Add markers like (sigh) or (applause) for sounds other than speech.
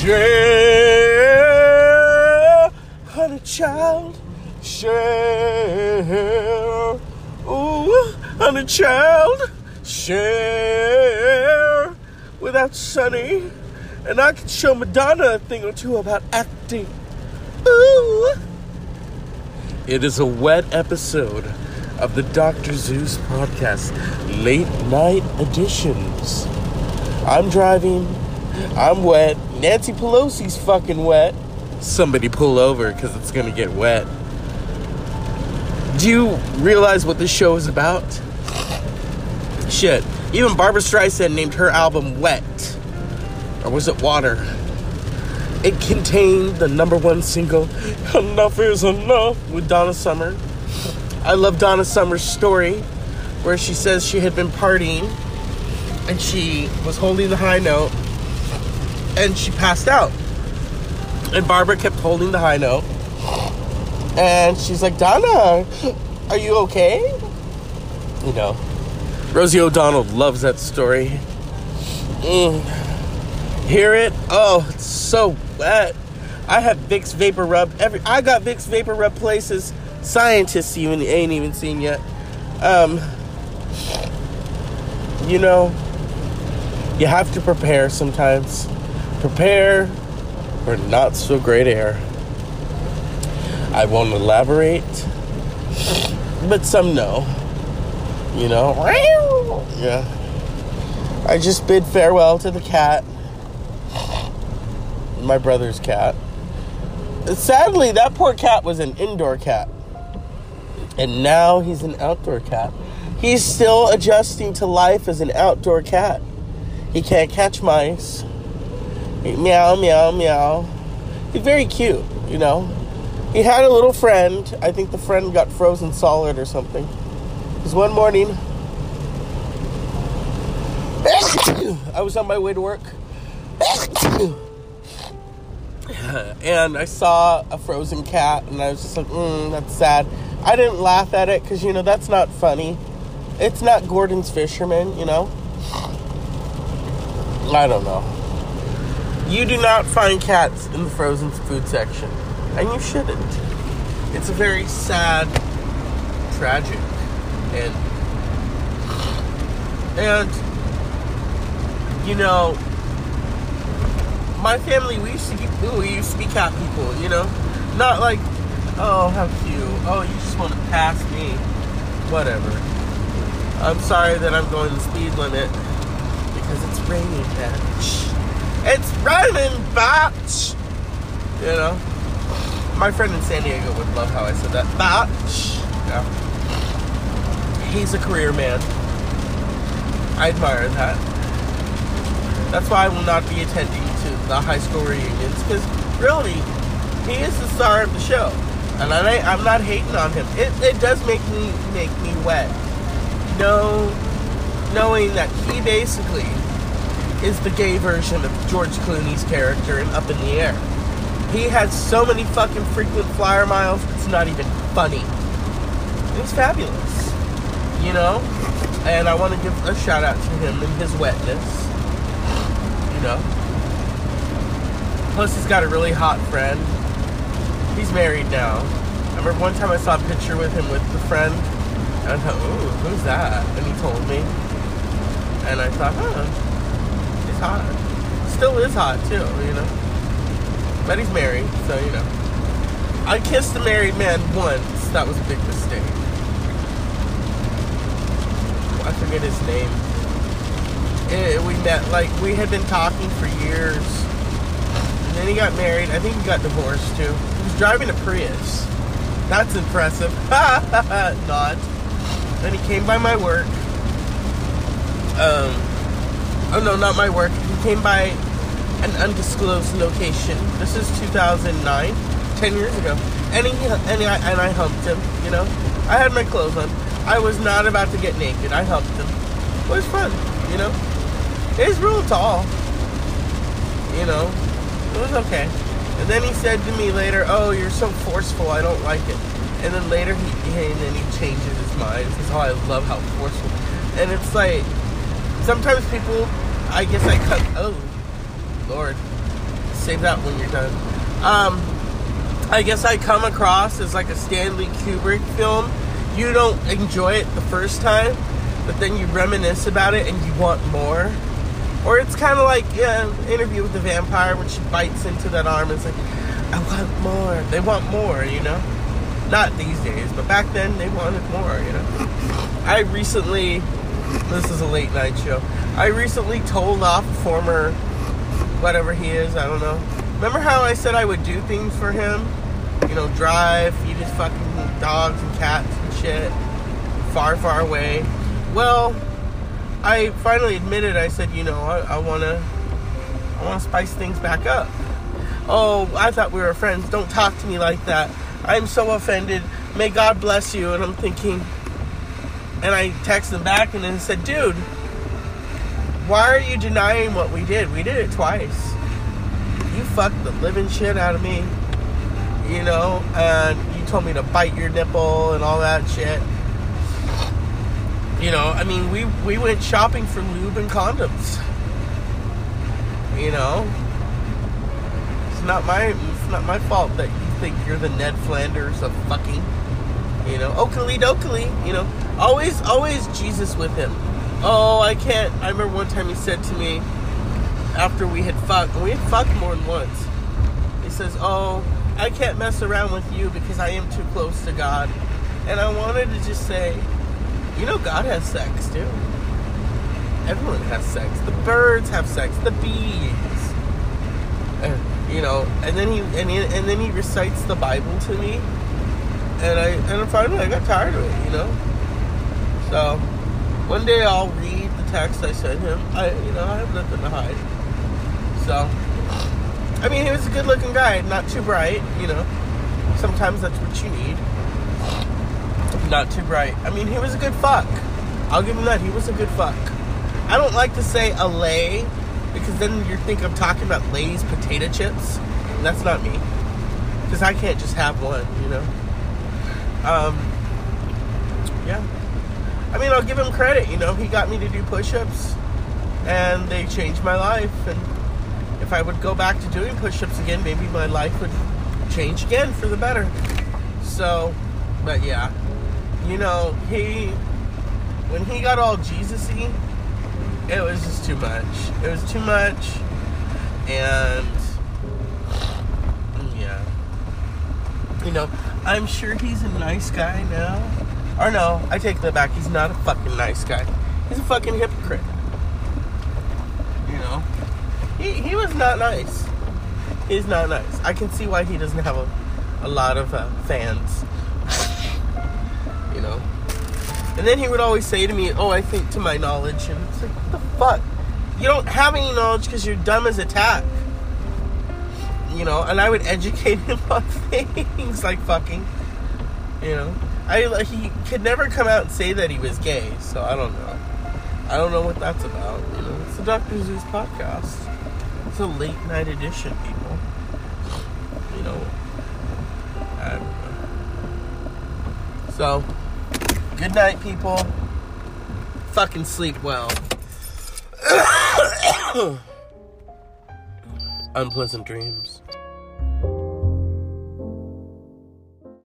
Share, honey child, share. Ooh, honey child, share. Without Sunny, and I can show Madonna a thing or two about acting. Ooh. It is a wet episode of the Dr. Zeus podcast, late night editions. I'm driving. I'm wet. Nancy Pelosi's fucking wet. Somebody pull over because it's gonna get wet. Do you realize what this show is about? Shit. Even Barbra Streisand named her album Wet. Or was it Water? It contained the number one single, Enough is Enough, with Donna Summer. I love Donna Summer's story where she says she had been partying and she was holding the high note and she passed out. And Barbra kept holding the high note. And she's like, Donna, are you okay? You know, Rosie O'Donnell loves that story. Mm. Hear it? Oh, it's so wet. I have Vicks VapoRub. Every I got Vicks VapoRub places scientists even ain't even seen yet. Um, you know, you have to prepare sometimes. Prepare for not so great air. I won't elaborate, but some know. You know, yeah. I just bid farewell to the cat, my brother's cat. Sadly, that poor cat was an indoor cat. And now he's an outdoor cat. He's still adjusting to life as an outdoor cat. He can't catch mice. Meow, meow, meow. He's very cute, you know. He had a little friend. I think the friend got frozen solid or something. Because one morning, (coughs) I was on my way to work. (coughs) and I saw a frozen cat, and I was just like, mm, that's sad. I didn't laugh at it because, you know, that's not funny. It's not Gorton's Fisherman, you know? I don't know. You do not find cats in the frozen food section, and you shouldn't. It's a very sad, tragic, and and you know, my family we used to be we used to be cat people, you know, not like oh how cute, oh you just want to pass me, whatever. I'm sorry that I'm going the speed limit because it's raining, bitch. It's. You know, my friend in San Diego would love how I said that, bitch. Yeah. He's a career man. I admire that. That's why I will not be attending to the high school reunions because really, he is the star of the show, and I, I'm not hating on him. It, it does make me make me wet. Know, knowing that he basically is the gay version of George Clooney's character in Up in the Air. He has so many fucking frequent flyer miles. It's not even funny. It's fabulous, you know. And I want to give a shout out to him and his wetness. You know. Plus, he's got a really hot friend. He's married now. I remember one time I saw a picture with him with the friend, and I thought, "Ooh, who's that?" And he told me, and I thought, "Huh, he's hot. Still is hot too, you know." But he's married, so you know. I kissed a married man once. That was a big mistake. I forget his name. Eh, we met like we had been talking for years, and then he got married. I think he got divorced too. He was driving a Prius. That's impressive. (laughs) Not. Then he came by my work. Um. Oh no, not my work. He came by an undisclosed location. This is 2009, 10 years ago. And he and I and I humped him. You know, I had my clothes on. I was not about to get naked. I humped him. It was fun. You know, he's real tall. You know, it was okay. And then he said to me later, "Oh, you're so forceful. I don't like it." And then later he and then he changes his mind. He says, "Oh, I love how forceful." And it's like sometimes people, I guess I cut. Oh, Lord. save that when you're done. Um, I guess I come across as like a Stanley Kubrick film. You don't enjoy it the first time, but then you reminisce about it and you want more. Or it's kind of like yeah, Interview with the Vampire when she bites into that arm. And it's like, I want more. They want more, you know? Not these days, but back then they wanted more, you know? (coughs) I recently, this is a late night show, I recently told off a former, whatever he is, I don't know. Remember how I said I would do things for him? You know, drive, feed his fucking dogs and cats and shit, far, far away. Well, I finally admitted. I said, you know, I, I wanna, I wanna spice things back up. Oh, I thought we were friends. Don't talk to me like that. I'm so offended. May God bless you. And I'm thinking, and I texted him back and then said, dude, why are you denying what we did? We did it twice. You fucked the living shit out of me, you know, and you told me to bite your nipple and all that shit. You know, I mean, we we went shopping for lube and condoms. You know, it's not my it's not my fault that you think you're the Ned Flanders of fucking. You know, Oakley dokley. You know, always always Jesus with him. Oh, I can't. I remember one time he said to me after we had fucked, and we had fucked more than once. He says, "Oh, I can't mess around with you because I am too close to God." And I wanted to just say, you know, God has sex too. Everyone has sex. The birds have sex. The bees. And, you know, and then he and, he and then he recites the Bible to me, and I and finally I got tired of it. You know. So one day I'll read the text I sent him. I you know I have nothing to hide. So I mean he was a good looking guy, not too bright. You know. Sometimes that's what you need not too bright. I mean, he was a good fuck. I'll give him that. He was a good fuck. I don't like to say a lay because then you think I'm talking about Lay's potato chips. And that's not me. Because I can't just have one, you know? Um, yeah. I mean, I'll give him credit, you know? He got me to do push ups and they changed my life. And if I would go back to doing push ups again, maybe my life would change again for the better. So, but yeah you know, he when he got all Jesusy, it was just too much. It was too much, and yeah, you know, I'm sure he's a nice guy now. Or no, I take that back. He's not a fucking nice guy. He's a fucking hypocrite. You know, he he was not nice. He's not nice. I can see why he doesn't have a, a lot of uh, fans you know. And then he would always say to me, "Oh, I think to my knowledge," and it's like, "What the fuck? You don't have any knowledge because you're dumb as a tack." You know, and I would educate (laughs) him on things like fucking. You know, I he could never come out and say that he was gay, so I don't know. I don't know what that's about. You know, it's the Doctor Zeus podcast. It's a late night edition, people. You know, I don't know. So. Good night, people. Fucking sleep well. (coughs) Unpleasant dreams.